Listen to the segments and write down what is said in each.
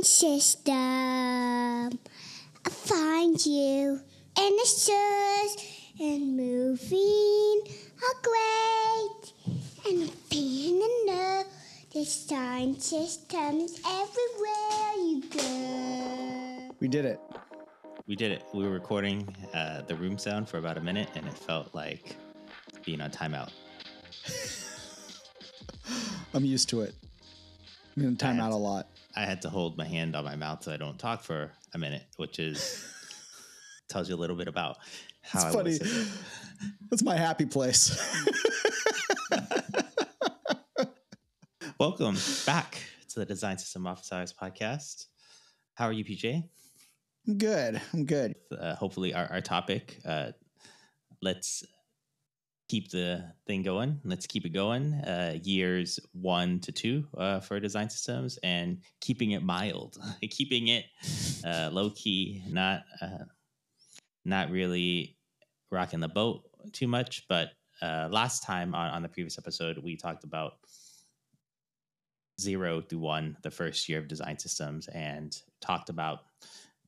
design system. I find you in the stores and moving are great and being in the design systems everywhere you go. We did it. We did it. We were recording uh, the room sound for about a minute, and it felt like being on timeout. I'm used to it. I'm in timeout a lot. I had to hold my hand on my mouth so I don't talk for a minute, which is tells you a little bit about how It's funny. That's my happy place. Welcome back to the Design System Office Hours podcast. How are you, PJ? I'm good. I'm good. Uh, hopefully, our, our topic. Uh, let's keep the thing going. Let's keep it going. Uh, years one to two uh, for design systems, and keeping it mild, keeping it uh, low key, not uh, not really rocking the boat too much. But uh, last time on, on the previous episode, we talked about zero through one, the first year of design systems, and talked about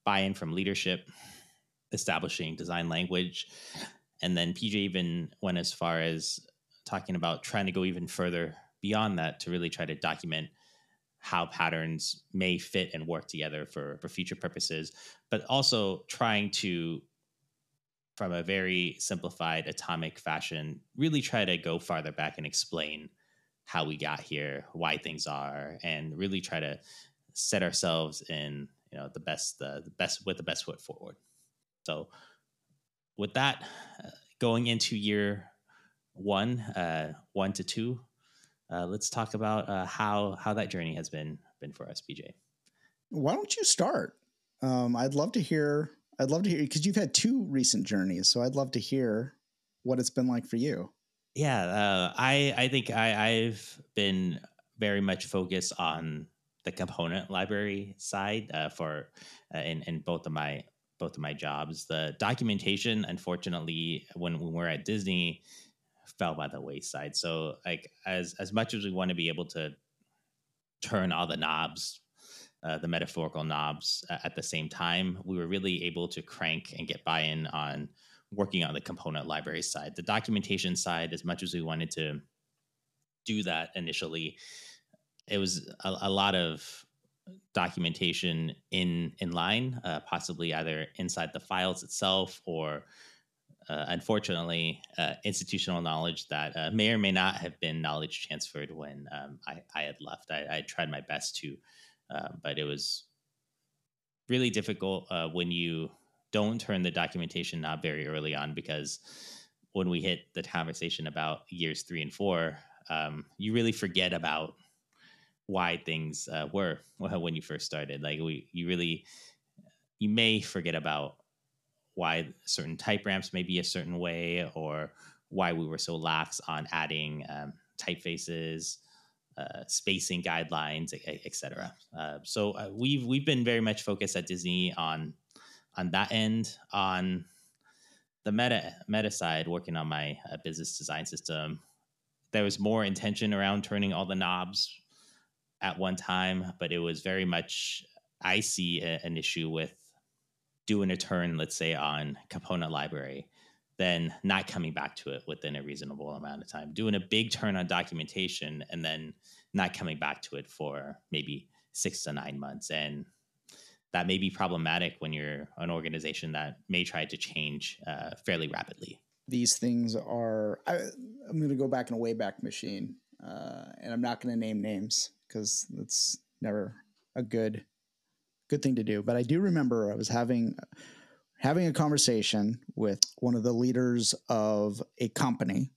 buy-in from leadership, establishing design language, and then PJ even went as far as talking about trying to go even further beyond that to really try to document how patterns may fit and work together for, for future purposes, but also trying to, from a very simplified atomic fashion, really try to go farther back and explain how we got here, why things are, and really try to set ourselves in you know the best the best with the best foot forward. So with that, uh, going into year one, uh, one to two, uh, let's talk about uh, how how that journey has been been for us, PJ. Why don't you start? Um, I'd love to hear. I'd love to hear because you've had two recent journeys, so I'd love to hear what it's been like for you. Yeah, uh, I I think I, I've been very much focused on the component library side uh, for uh, in in both of my both of my jobs. The documentation, unfortunately, when, we're at Disney, fell by the wayside. So like as as much as we want to be able to turn all the knobs, uh, the metaphorical knobs uh, at the same time, we were really able to crank and get buy-in on working on the component library side. The documentation side, as much as we wanted to do that initially, it was a, a lot of documentation in in line, uh, possibly either inside the files itself or uh, unfortunately uh, institutional knowledge that uh, may or may not have been knowledge transferred when um, I, I, had left. I, I, tried my best to, uh, but it was really difficult uh, when you don't turn the documentation knob very early on because when we hit the conversation about years three and four, um, you really forget about why things uh, were when you first started. Like we, you really, you may forget about why certain type ramps may be a certain way, or why we were so lax on adding um, typefaces, uh, spacing guidelines, etc. Uh, so uh, we've we've been very much focused at Disney on on that end on the meta meta side, working on my uh, business design system. There was more intention around turning all the knobs at one time, but it was very much I see a, an issue with doing a turn, let's say on component library, then not coming back to it within a reasonable amount of time. Doing a big turn on documentation and then not coming back to it for maybe six to nine months. And that may be problematic when you're an organization that may try to change uh, fairly rapidly. These things are, I, am going to go back in a Wayback Machine, uh, and I'm not going to name names because that's never a good good thing to do. But I do remember I was having having a conversation with one of the leaders of a company,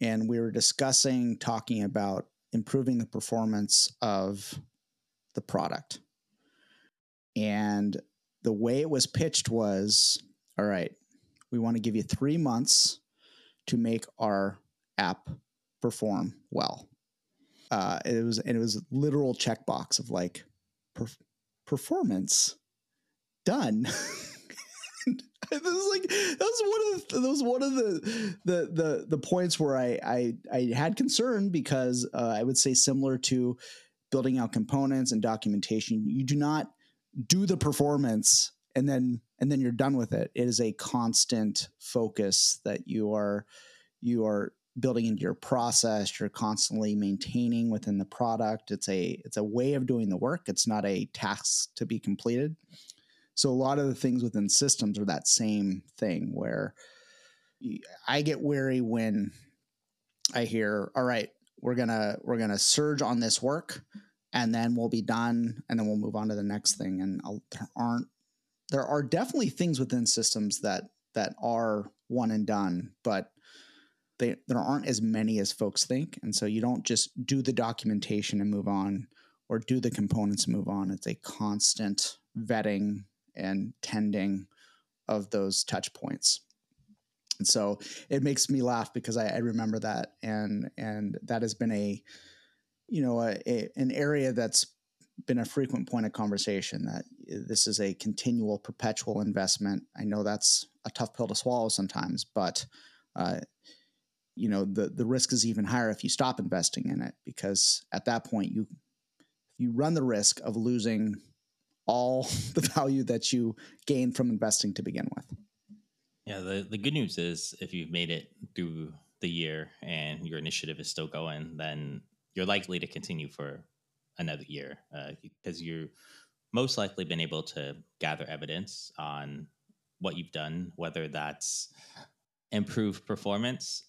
and we were discussing talking about improving the performance of the product. And the way it was pitched was, all right, we want to give you three months to make our app perform well uh, it was and it was literal checkbox of like per, performance done. this is like that was one of the that was one of the the the the points where I I I had concern because uh, I would say similar to building out components and documentation. You do not do the performance and then and then you're done with it. It is a constant focus that you are you are building into your process. You're constantly maintaining within the product. It's a it's a way of doing the work. It's not a task to be completed. So a lot of the things within systems are that same thing where I get wary when I hear, "All right, we're gonna we're gonna surge on this work, and then we'll be done, and then we'll move on to the next thing." And I'll, there aren't there are definitely things within systems that that are one and done, but they, there aren't as many as folks think, and so you don't just do the documentation and move on, or do the components and move on. It's a constant vetting and tending of those touch points. And so it makes me laugh because I, I remember that, and and that has been a, you know, a, a, an area that's been a frequent point of conversation. That this is a continual, perpetual investment. I know that's a tough pill to swallow sometimes, but uh, you know the the risk is even higher if you stop investing in it because at that point you you run the risk of losing all the value that you gain from investing to begin with. Yeah, the, the good news is if you've made it through the year and your initiative is still going, then you're likely to continue for another year uh, because you're most likely been able to gather evidence on what you've done, whether that's improved performance,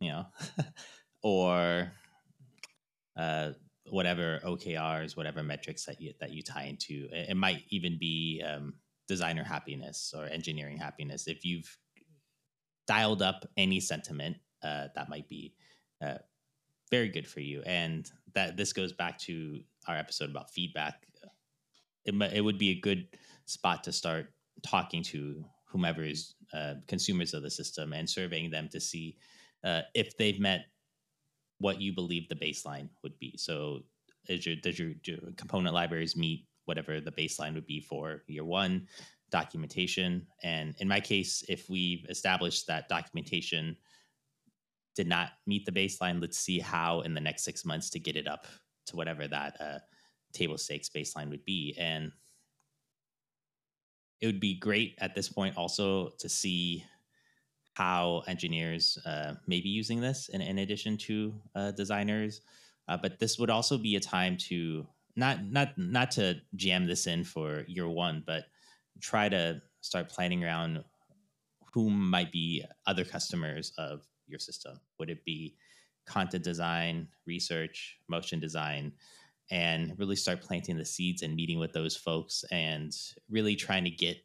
you know, or uh, whatever OKRs, whatever metrics that you that you tie into. It, it might even be um, designer happiness or engineering happiness. If you've dialed up any sentiment, uh, that might be uh, very good for you. And that this goes back to our episode about feedback. It, it would be a good spot to start talking to whomever is uh, consumers of the system and surveying them to see uh, if they've met what you believe the baseline would be. So, is your, does your, component libraries meet whatever the baseline would be for year one documentation. And in my case, if we've established that documentation did not meet the baseline, let's see how in the next six months to get it up to whatever that uh, table stakes baseline would be. And it would be great at this point also to see how engineers uh, may be using this in, in addition to uh, designers. Uh, but this would also be a time to not not not to jam this in for year one, but try to start planning around who might be other customers of your system. Would it be content design, research, motion design, and really start planting the seeds and meeting with those folks and really trying to get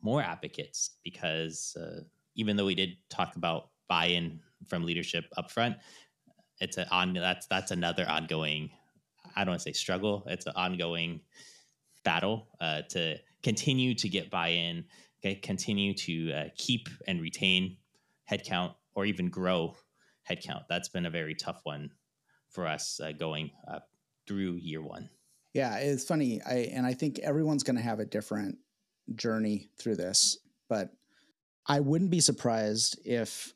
more advocates because uh, even though we did talk about buy-in from leadership upfront, it's an on that's that's another ongoing I don't want to say struggle. It's an ongoing battle uh, to continue to get buy-in, okay, continue to uh, keep and retain headcount, or even grow headcount. That's been a very tough one for us uh, going through year one. Yeah, it's funny. I and I think everyone's going to have a different journey through this, but I wouldn't be surprised if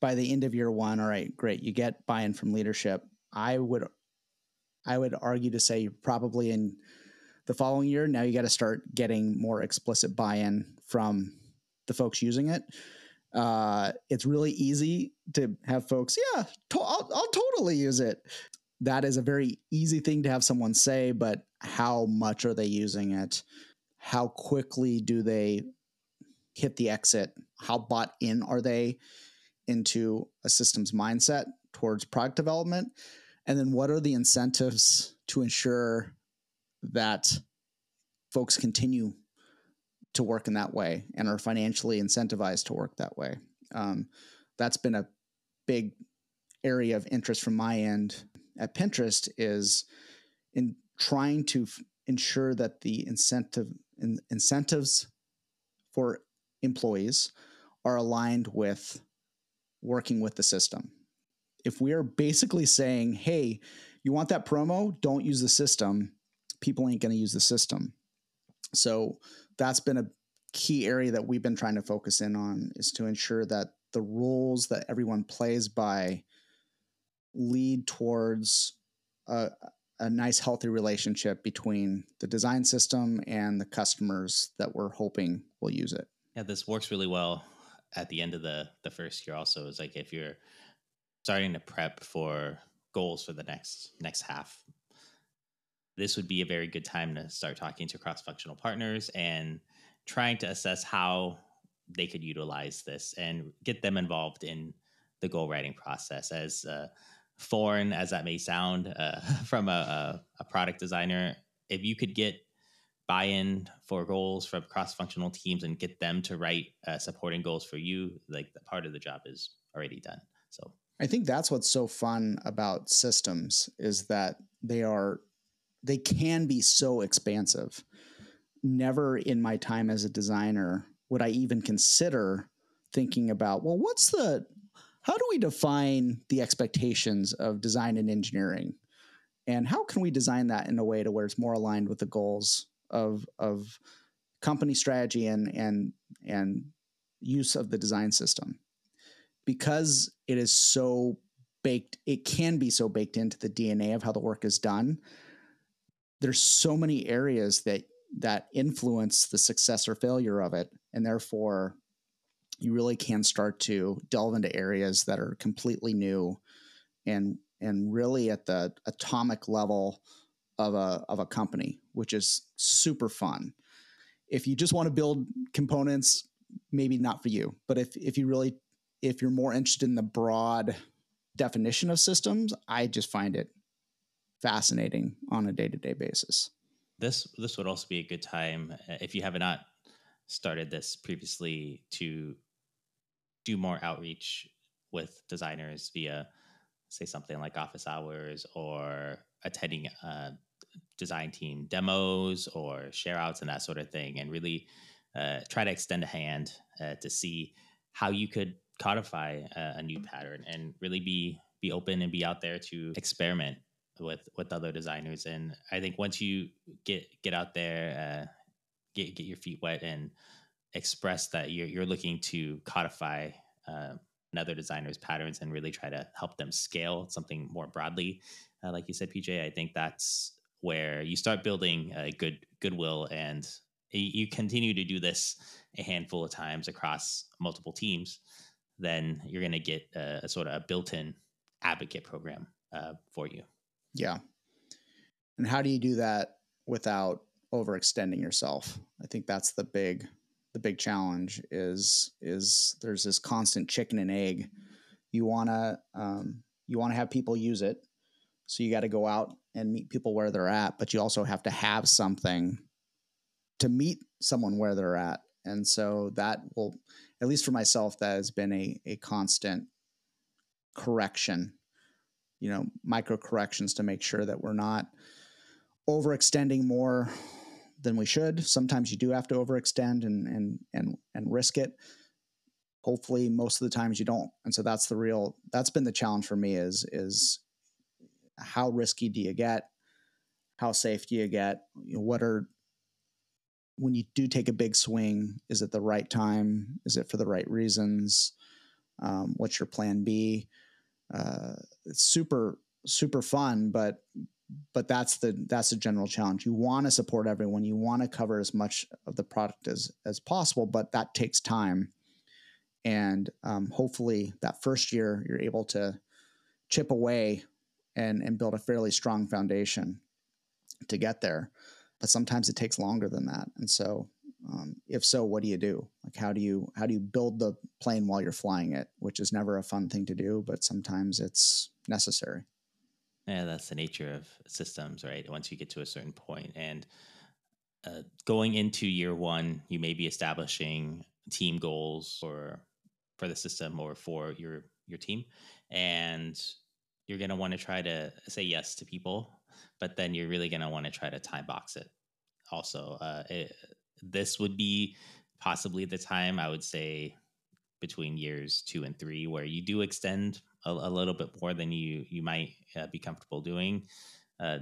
by the end of year one, all right, great, you get buy-in from leadership. I would I would argue to say probably in the following year, now you got to start getting more explicit buy in from the folks using it. Uh, it's really easy to have folks, yeah, to- I'll, I'll totally use it. That is a very easy thing to have someone say, but how much are they using it? How quickly do they hit the exit? How bought in are they into a systems mindset towards product development? And then what are the incentives to ensure that folks continue to work in that way and are financially incentivized to work that way? Um, that's been a big area of interest from my end at Pinterest is in trying to f- ensure that the incentive in, incentives for employees are aligned with working with the system if we are basically saying, hey, you want that promo? Don't use the system. People ain't going to use the system. So that's been a key area that we've been trying to focus in on is to ensure that the rules that everyone plays by lead towards a, a nice healthy relationship between the design system and the customers that we're hoping will use it. Yeah, this works really well at the end of the the first year. Also, is like if you're starting to prep for goals for the next next half, this would be a very good time to start talking to cross functional partners and trying to assess how they could utilize this and get them involved in the goal writing process as uh, foreign as that may sound uh, from a, a, a, product designer if you could get buy-in for goals from cross-functional teams and get them to write uh, supporting goals for you like the part of the job is already done so i think that's what's so fun about systems is that they are they can be so expansive never in my time as a designer would I even consider thinking about, well, what's the, how do we define the expectations of design and engineering? And how can we design that in a way to where it's more aligned with the goals of, of company strategy and, and, and use of the design system? Because it is so baked, it can be so baked into the DNA of how the work is done. There's so many areas that that influence the success or failure of it. And therefore, you really can start to delve into areas that are completely new and and really at the atomic level of a of a company, which is super fun. If you just want to build components, maybe not for you. But if if you really if you're more interested in the broad definition of systems, I just find it fascinating on a day-to-day basis this this would also be a good time uh, if you have not started this previously to do more outreach with designers via say something like office hours or attending uh, design team demos or share outs and that sort of thing and really uh, try to extend a hand uh, to see how you could codify a, a new pattern and really be be open and be out there to experiment with with other designers. And i think once you get get out there uh, get get your feet wet and express that you're, you're looking to codify uh, another designer's patterns and really try to help them scale something more broadly uh, like you said pj i think that's where you start building good goodwill and you continue to do this a handful of times across multiple teams then you're going to get a, a, sort of a built-in advocate program uh, for you yeah. And how do you do that without overextending yourself? I think that's the big the big challenge is is there's this constant chicken and egg. You wanna um, you wanna have people use it, so you got to go out and meet people where they're at, but you also have to have something to meet someone where they're at, and so that will, at least for myself, that has been a a constant correction you know micro corrections to make sure that we're not overextending more than we should. Sometimes you do have to overextend and and and and risk it. Hopefully, most of the times you don't. And so that's the real that's been the challenge for me is is how risky do you get? How safe do you get? What are when you do take a big swing, is it the right time? Is it for the right reasons? Um, what's your plan B? uh, it's super super fun, but but that's the that's the general challenge. You want to support everyone. You want to cover as much of the product as as possible, but that takes time. And um, hopefully, that first year you're able to chip away and and build a fairly strong foundation to get there. But sometimes it takes longer than that. And so um, if so, what do you do? Like, how do you how do you build the plane while you're flying it? Which is never a fun thing to do, but sometimes it's necessary. Yeah, that's the nature of systems, right? Once you get to a certain point, and uh, going into year one, you may be establishing team goals for for the system or for your your team, and you're going to want to try to say yes to people, but then you're really going to want to try to time box it. Also, uh, it, this would be possibly the time I would say between years two and three where you do extend a, a little bit more than you you might uh, be comfortable doing uh,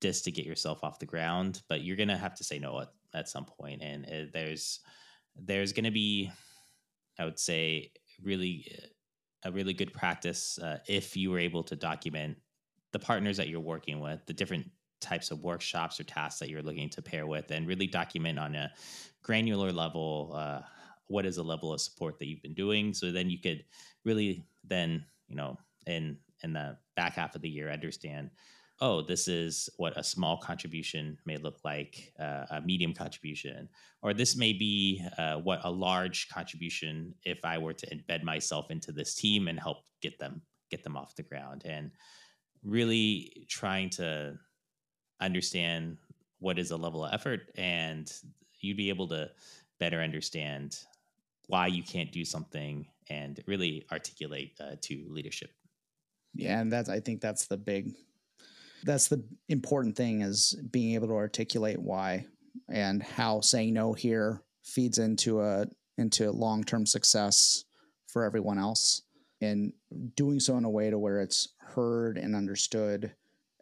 just to get yourself off the ground but you're gonna have to say no at, at some point and uh, there's there's gonna be i would say really a really good practice uh, if you were able to document the partners that you're working with, the different types of workshops or tasks that you're looking to pair with, and really document on a granular level uh, what is the level of support that you've been doing. So then you could really then you know in in the back half of the year understand oh, this is what a small contribution may look like, uh, a medium contribution, or this may be uh, what a large contribution if I were to embed myself into this team and help get them get them off the ground, and really trying to understand what is a level of effort, and you'd be able to better understand why you can't do something and really articulate uh, to leadership. Yeah, and that's I think that's the big that's the important thing is being able to articulate why and how saying no here feeds into a into long-term success for everyone else. And doing so in a way to where it's heard and understood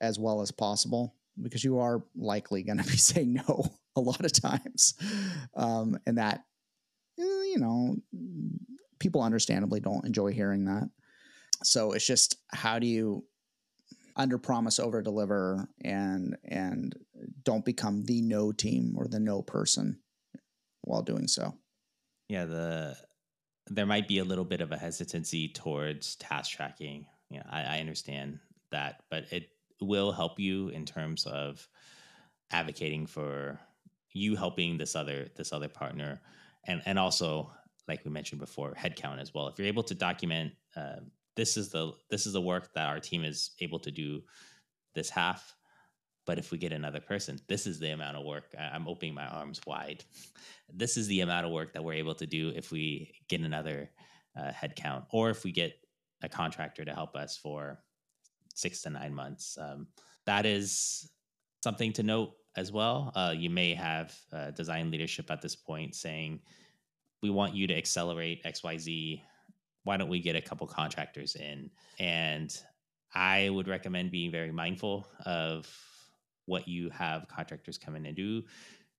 as well as possible because you are likely going to be saying no a lot of times. Um, and that eh, you know people understandably don't enjoy hearing that. So it's just how do you under promise over deliver and and don't become the no team or the no person while doing so. Yeah the there might be a little bit of a hesitancy towards task tracking. Yeah I, I understand that but it will help you in terms of advocating for you helping this other this other partner. And and also like we mentioned before headcount as well. If you're able to document uh, this is the this is the work that our team is able to do this half. But if we get another person this is the amount of work. I'm opening my arms wide. This is the amount of work that we're able to do if we get another uh, headcount or if we get a contractor to help us for six to nine months. Um, that is something to note as well. Uh, you may have uh, design leadership at this point saying we want you to accelerate xyz why don't we get a couple contractors in? And I would recommend being very mindful of what you have contractors come in and do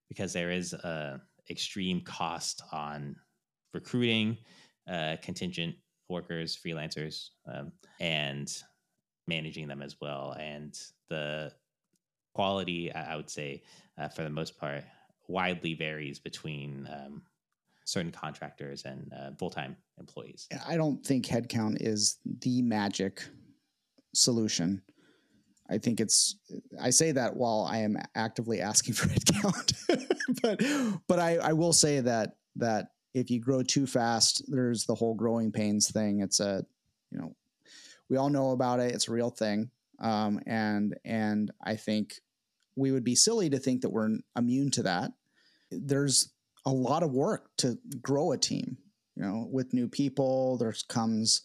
because there is a extreme cost on recruiting uh, contingent workers, freelancers, um, and managing them as well. And the quality, I would say, uh, for the most part, widely varies between um, certain contractors and uh, full time employees. I don't think headcount is the magic solution. I think it's. I say that while I am actively asking for headcount, but but I, I will say that that if you grow too fast, there's the whole growing pains thing. It's a, you know, we all know about it. It's a real thing, um, and and I think we would be silly to think that we're immune to that. There's a lot of work to grow a team. You know, with new people, there comes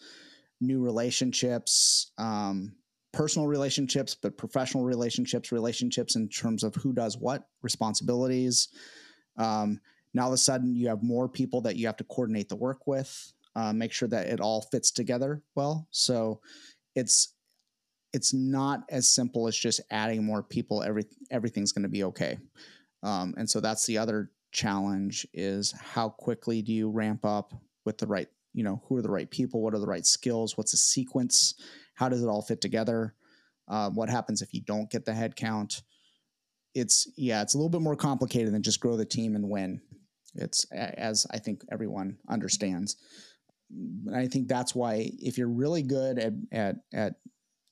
new relationships, um, personal relationships, but professional relationships, relationships in terms of who does what, responsibilities. Um, now all of a sudden, you have more people that you have to coordinate the work with, uh, make sure that it all fits together well. So it's it's not as simple as just adding more people. Every everything's going to be okay. Um, and so that's the other challenge is how quickly do you ramp up with the right you know who are the right people? What are the right skills? What's the sequence? How does it all fit together? Uh, what happens if you don't get the head count? It's yeah it's a little bit more complicated than just grow the team and win. It's as i think everyone understands. I think that's why if you're really good at at, at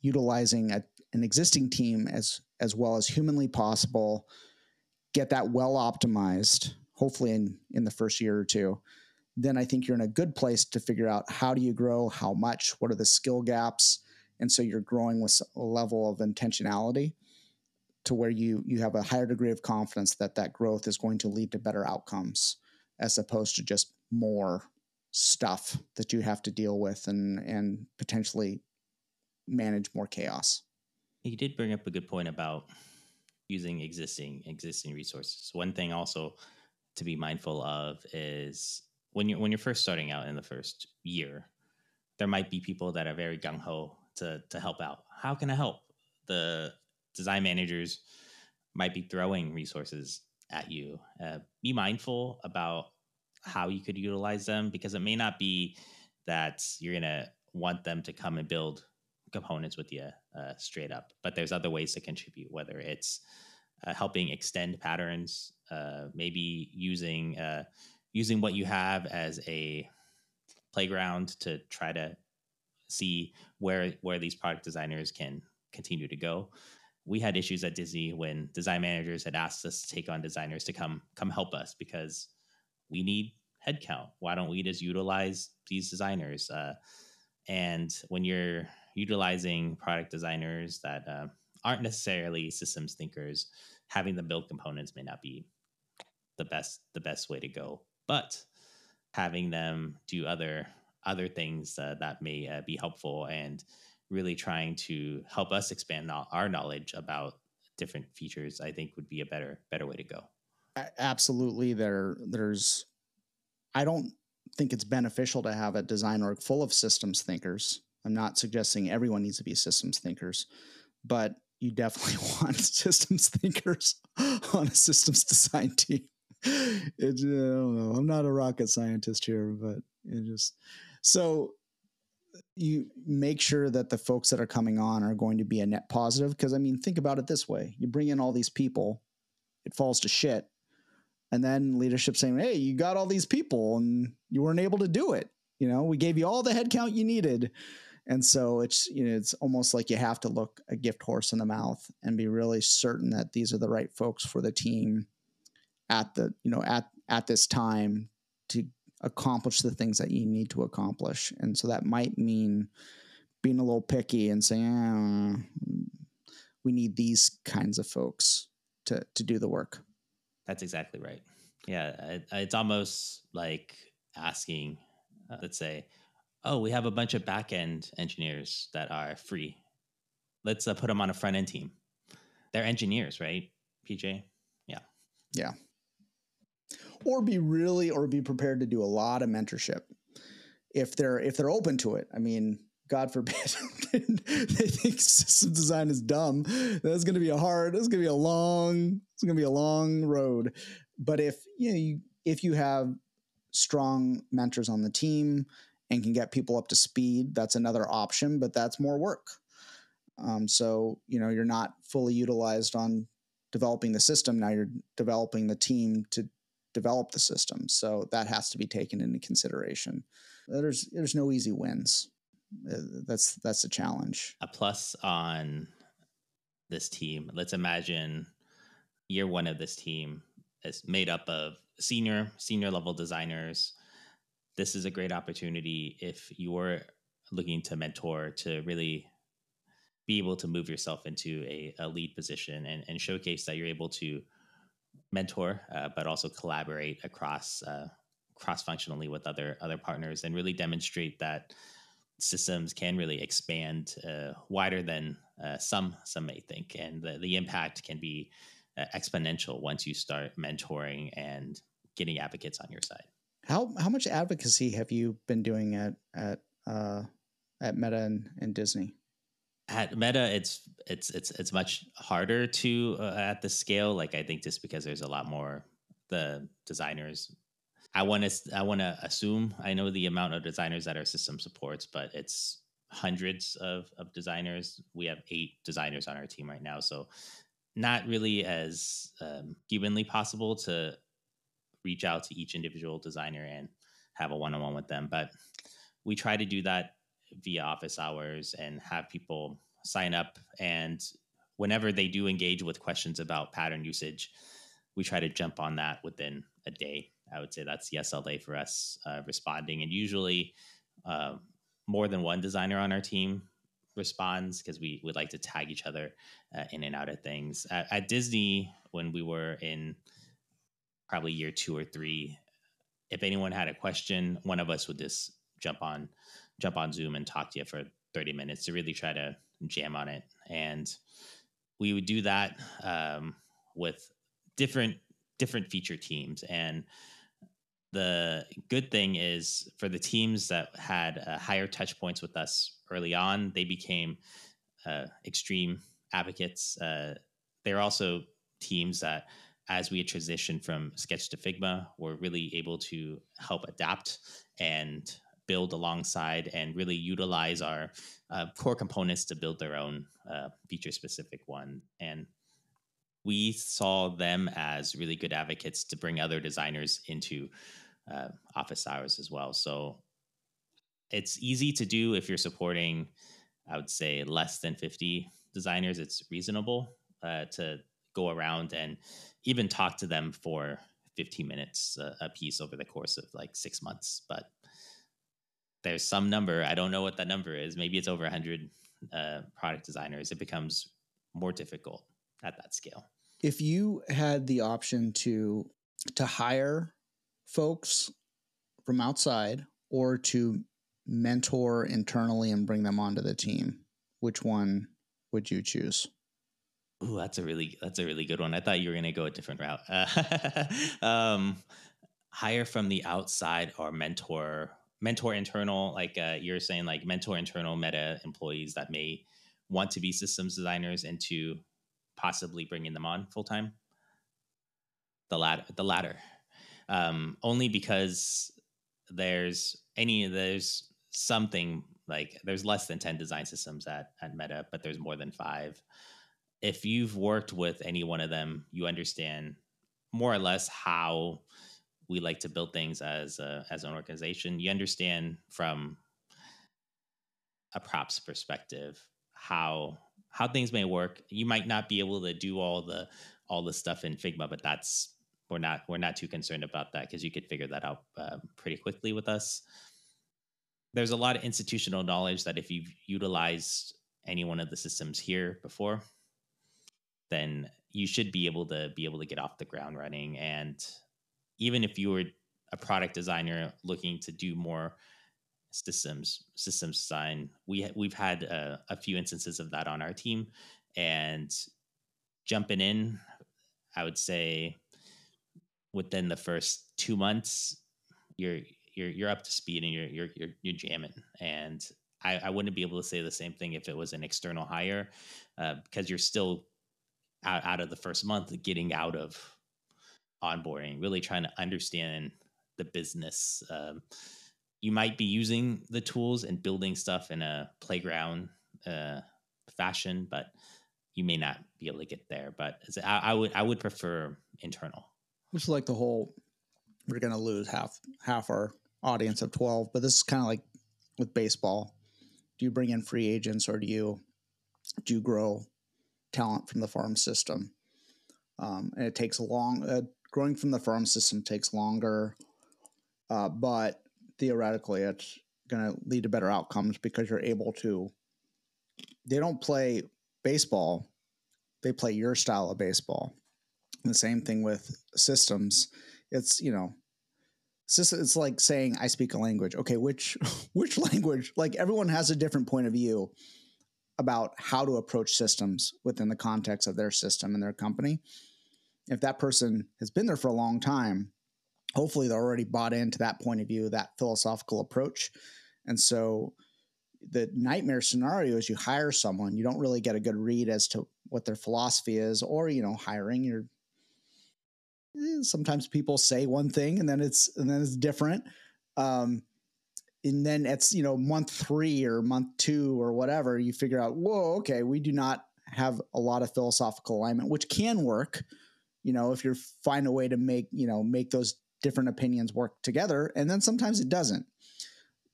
utilizing a, an existing team as as well as humanly possible get that well optimized, hopefully in, in the first year or two, then I think you're in a good place to figure out how do you grow, how much, what are the skill gaps. And so you're growing with a level of intentionality to where you you have a higher degree of confidence that that growth is going to lead to better outcomes as opposed to just more stuff that you have to deal with and and potentially manage more chaos. You did bring up a good point about using existing existing resources. One thing also to be mindful of is when you're when you're first starting out in the first year, there might be people that are very gung ho to to help out. How can I help? The design managers might be throwing resources at you. Uh, be mindful about how you could utilize them because it may not be that you're gonna want them to come and build components with you uh, straight up, but there's other ways to contribute, whether it's uh, helping extend patterns, uh, maybe using uh, using what you have as a playground to try to see where where these product designers can continue to go. We had issues at Disney when design managers had asked us to take on designers to come come help us because we need headcount. Why don't we just utilize these designers? Uh, and when you're utilizing product designers that uh, aren't necessarily systems thinkers, having them build components may not be the best the best way to go. But having them do other other things uh, that may uh, be helpful and really trying to help us expand our knowledge about different features, I think would be a better better way to go. Absolutely, there there's. I don't think it's beneficial to have a design org full of systems thinkers. I'm not suggesting everyone needs to be systems thinkers, but you definitely want systems thinkers on a systems design team. It, I don't know. I'm not a rocket scientist here, but it just so you make sure that the folks that are coming on are going to be a net positive. Because I mean, think about it this way: you bring in all these people, it falls to shit, and then leadership saying, "Hey, you got all these people, and you weren't able to do it. You know, we gave you all the headcount you needed." And so it's you know it's almost like you have to look a gift horse in the mouth and be really certain that these are the right folks for the team at the you know at at this time to accomplish the things that you need to accomplish. And so that might mean being a little picky and saying, eh, we need these kinds of folks to to do the work. That's exactly right. Yeah, it, it's almost like asking, uh, let's say, oh, we have a bunch of back end engineers that are free. Let's uh, put them on a front end team. They're engineers, right? PJ? Yeah. Yeah. Or be really, or be prepared to do a lot of mentorship if they're if they're open to it. I mean, God forbid they think system design is dumb. That's going to be a hard. That's going to be a long. It's going to be a long road. But if you know, you, if you have strong mentors on the team and can get people up to speed, that's another option, but that's more work. Um, so, you know, you're not fully utilized on developing the system. Now you're developing the team to develop the system. So that has to be taken into consideration. There's there's no easy wins. Uh, that's that's a challenge. A plus on this team. Let's imagine year one of this team is made up of senior senior level designers this is a great opportunity if you're looking to mentor to really be able to move yourself into a, a lead position and, and, showcase that you're able to mentor, uh, but also collaborate across uh, cross functionally with other other partners and really demonstrate that systems can really expand uh, wider than uh, some some may think, and the, the impact can be uh, exponential once you start mentoring and getting advocates on your side. How how much advocacy have you been doing at at uh, at Meta and, and Disney? At Meta, it's it's it's it's much harder to uh, at the scale. Like I think just because there's a lot more the designers. I want to I want to assume I know the amount of designers that our system supports, but it's hundreds of of designers. We have eight designers on our team right now, so not really as um, humanly possible to reach out to each individual designer and have a one-on-one with them. But we try to do that via office hours and have people sign up. And whenever they do engage with questions about pattern usage we try to jump on that within a day. I would say that's the sla for us uh, responding. And usually uh, more than one designer on our team responds because we would like to tag each other uh, in and out of things. At, at disney when we were in probably year two or three, if anyone had a question, one of us would just jump on jump on Zoom and talk to you for 30 minutes to really try to jam on it. And we would do that um, with different different feature teams. And the good thing is for the teams that had uh, higher touch points with us early on, they became uh, extreme advocates. Uh, they're also teams that as we transition from Sketch to Figma, we're really able to help adapt and build alongside and really utilize our uh, core components to build their own uh, feature specific one. And we saw them as really good advocates to bring other designers into uh, office hours as well. So it's easy to do if you're supporting, I would say, less than 50 designers. It's reasonable uh, to go around and even talk to them for 15 minutes a, a piece over the course of like six months. But there's some number, I don't know what that number is. Maybe it's over 100 uh, product designers. It becomes more difficult at that scale. If you had the option to to hire folks from outside or to mentor internally and bring them onto the team, which one would you choose? Ooh, that's a really that's a really good one. I thought you were gonna go a different route. Uh, um, hire from the outside or mentor mentor internal, like uh, you're saying, like mentor internal meta employees that may want to be systems designers and to possibly bringing them on full time. The latter, the latter, um, only because there's any there's something like there's less than 10 design systems at, at meta but there's more than five if you've worked with any one of them you understand more or less how we like to build things as a, as an organization. You understand from a props perspective how how things may work. You might not be able to do all the all the stuff in figma but that's we're not we're not too concerned about that because you could figure that out uh, pretty quickly with us. There's a lot of institutional knowledge that if you've utilized any one of the systems here before, then you should be able to be able to get off the ground running. And even if you were a product designer looking to do more systems systems design, we we've had a, a few instances of that on our team, and jumping in, I would say within the first two months, you're you're you're up to speed and you're you're you're, you're jamming. And I, I wouldn't be able to say the same thing if it was an external hire, uh, because you're still out, out of the first month getting out of onboarding, really trying to understand the business. Um, you might be using the tools and building stuff in a playground uh, fashion, but you may not be able to get there. But I, I would I would prefer internal. It's like the whole we're going to lose half half our audience of 12, but this is kind of like with baseball. Do you bring in free agents or do you do you grow talent from the farm system? Um, and it takes a long uh, growing from the farm system takes longer, uh, but theoretically, it's going to lead to better outcomes because you're able to. They don't play baseball; they play your style of baseball. And the same thing with systems. It's you know it's it's like saying I speak a language. Okay, which which language? Like everyone has a different point of view about how to approach systems within the context of their system and their company. If that person has been there for a long time, hopefully they're already bought into that point of view, that philosophical approach. And so the nightmare scenario is you hire someone, you don't really get a good read as to what their philosophy is, or you know, hiring, you're Eh, sometimes people say one thing and then it's and then it's different um, and then it's you know month three or month two or whatever you figure out whoa okay we do not have a lot of philosophical alignment which can work you know if you find a way to make you know make those different opinions work together and then sometimes it doesn't.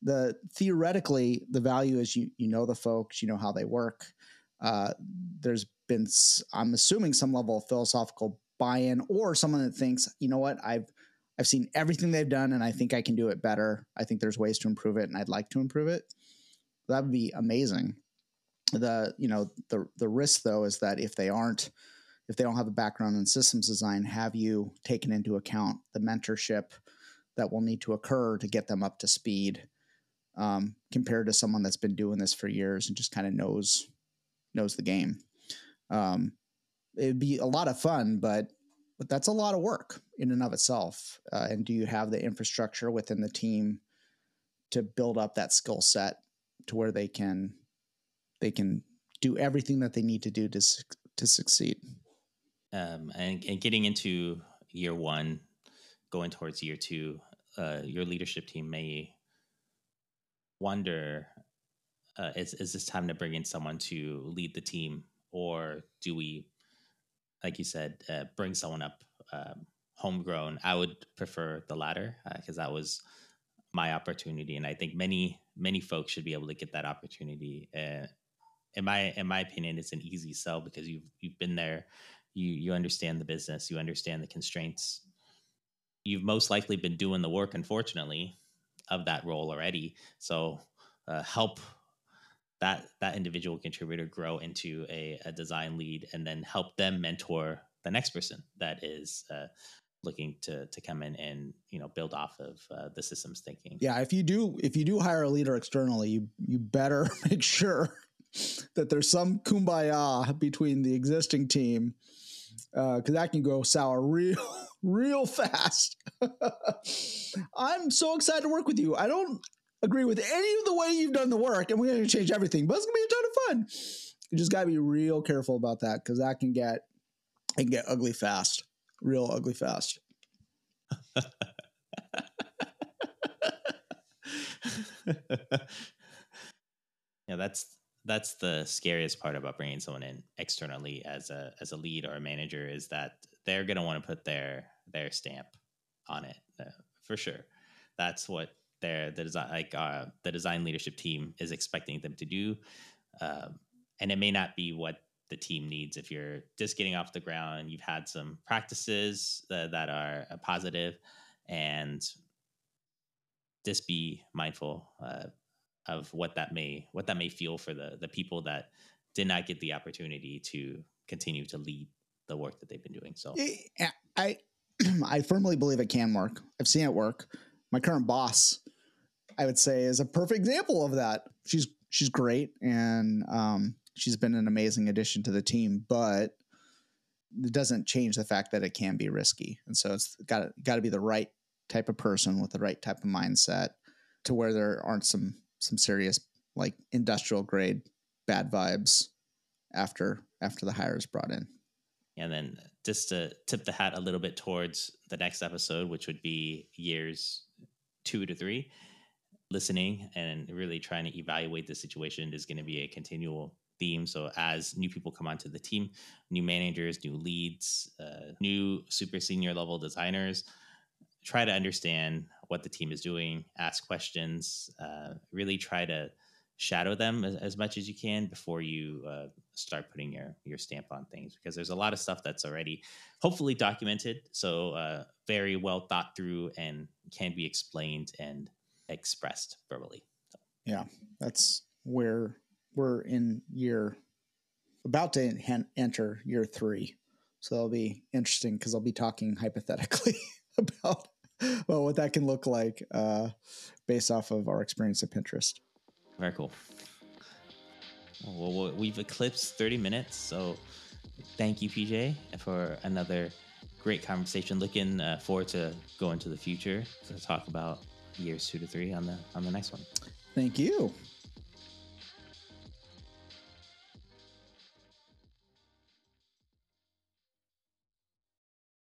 The theoretically the value is you you know the folks you know how they work. Uh, there's been i'm assuming some level of philosophical buy-in or someone that thinks, you know what, I've I've seen everything they've done and I think I can do it better. I think there's ways to improve it and I'd like to improve it. That would be amazing. The, you know, the the risk though is that if they aren't if they don't have a background in systems design, have you taken into account the mentorship that will need to occur to get them up to speed um, compared to someone that's been doing this for years and just kind of knows knows the game. Um, it'd be a lot of fun, but but that's a lot of work in and of itself. Uh, and do you have the infrastructure within the team to build up that skill set to where they can they can do everything that they need to do to to succeed? Um, and, and getting into year one, going towards year two, uh, your leadership team may wonder uh, is is this time to bring in someone to lead the team, or do we, like you said, uh, bring someone up um, homegrown? I would prefer the latter because uh, that was my opportunity, and I think many many folks should be able to get that opportunity. Uh, in my in my opinion, it's an easy sell because you've you've been there, you you understand the business, you understand the constraints. You've most likely been doing the work, unfortunately, of that role already. So uh, help that that individual contributor grow into a, a, design lead and then help them mentor the next person that is uh, looking to to come in and you know build off of uh, the systems thinking. Yeah if you do if you do hire a leader externally you you better make sure that there's some kumbaya between the existing team because uh, that can go sour real real fast. I'm so excited to work with you. I don't agree with any of the way you've done the work, and we're going to change everything. But it's going to be a ton of fun. You just got to be real careful about that because that can get it can get ugly fast, real ugly fast. yeah, that's that's the scariest part about bringing someone in externally as a as a lead or a manager is that they're going to want to put their their stamp on it uh, for sure. That's what their the design like uh, the design leadership team is expecting them to do, um, and it may not be what the team needs if you're just getting off the ground. You've had some practices that, that are uh, positive, and just be mindful uh, of what that may what that may feel for the the people that did not get the opportunity to continue to lead the work that they've been doing. So I I firmly believe it can work. I've seen it work. My current boss I would say is a perfect example of that. She's she's great and um, she's been an amazing addition to the team, but it doesn't change the fact that it can be risky. And so it's got got to be the right type of person with the right type of mindset to where there aren't some some serious like industrial grade bad vibes after after the hire is brought in. And then just to tip the hat a little bit towards the next episode, which would be years two to three listening and really trying to evaluate the situation is going to be a continual theme. So as new people come onto the team, new managers, new leads, uh, new super senior level designers, try to understand what the team is doing, ask questions, uh, really try to shadow them as, as, much as you can before you uh, start putting your your stamp on things because there's a lot of stuff that's already hopefully documented so uh, very well thought through and can be explained and expressed verbally. So. Yeah, that's where we're in year about to enter year three. So that'll be interesting because I'll be talking hypothetically about well what that can look like uh, based off of our experience at Pinterest. Very cool. Well, we've eclipsed 30 minutes, so thank you, PJ, for another great conversation. Looking uh, forward to going to the future to talk about years two to three on the on the next one. Thank you.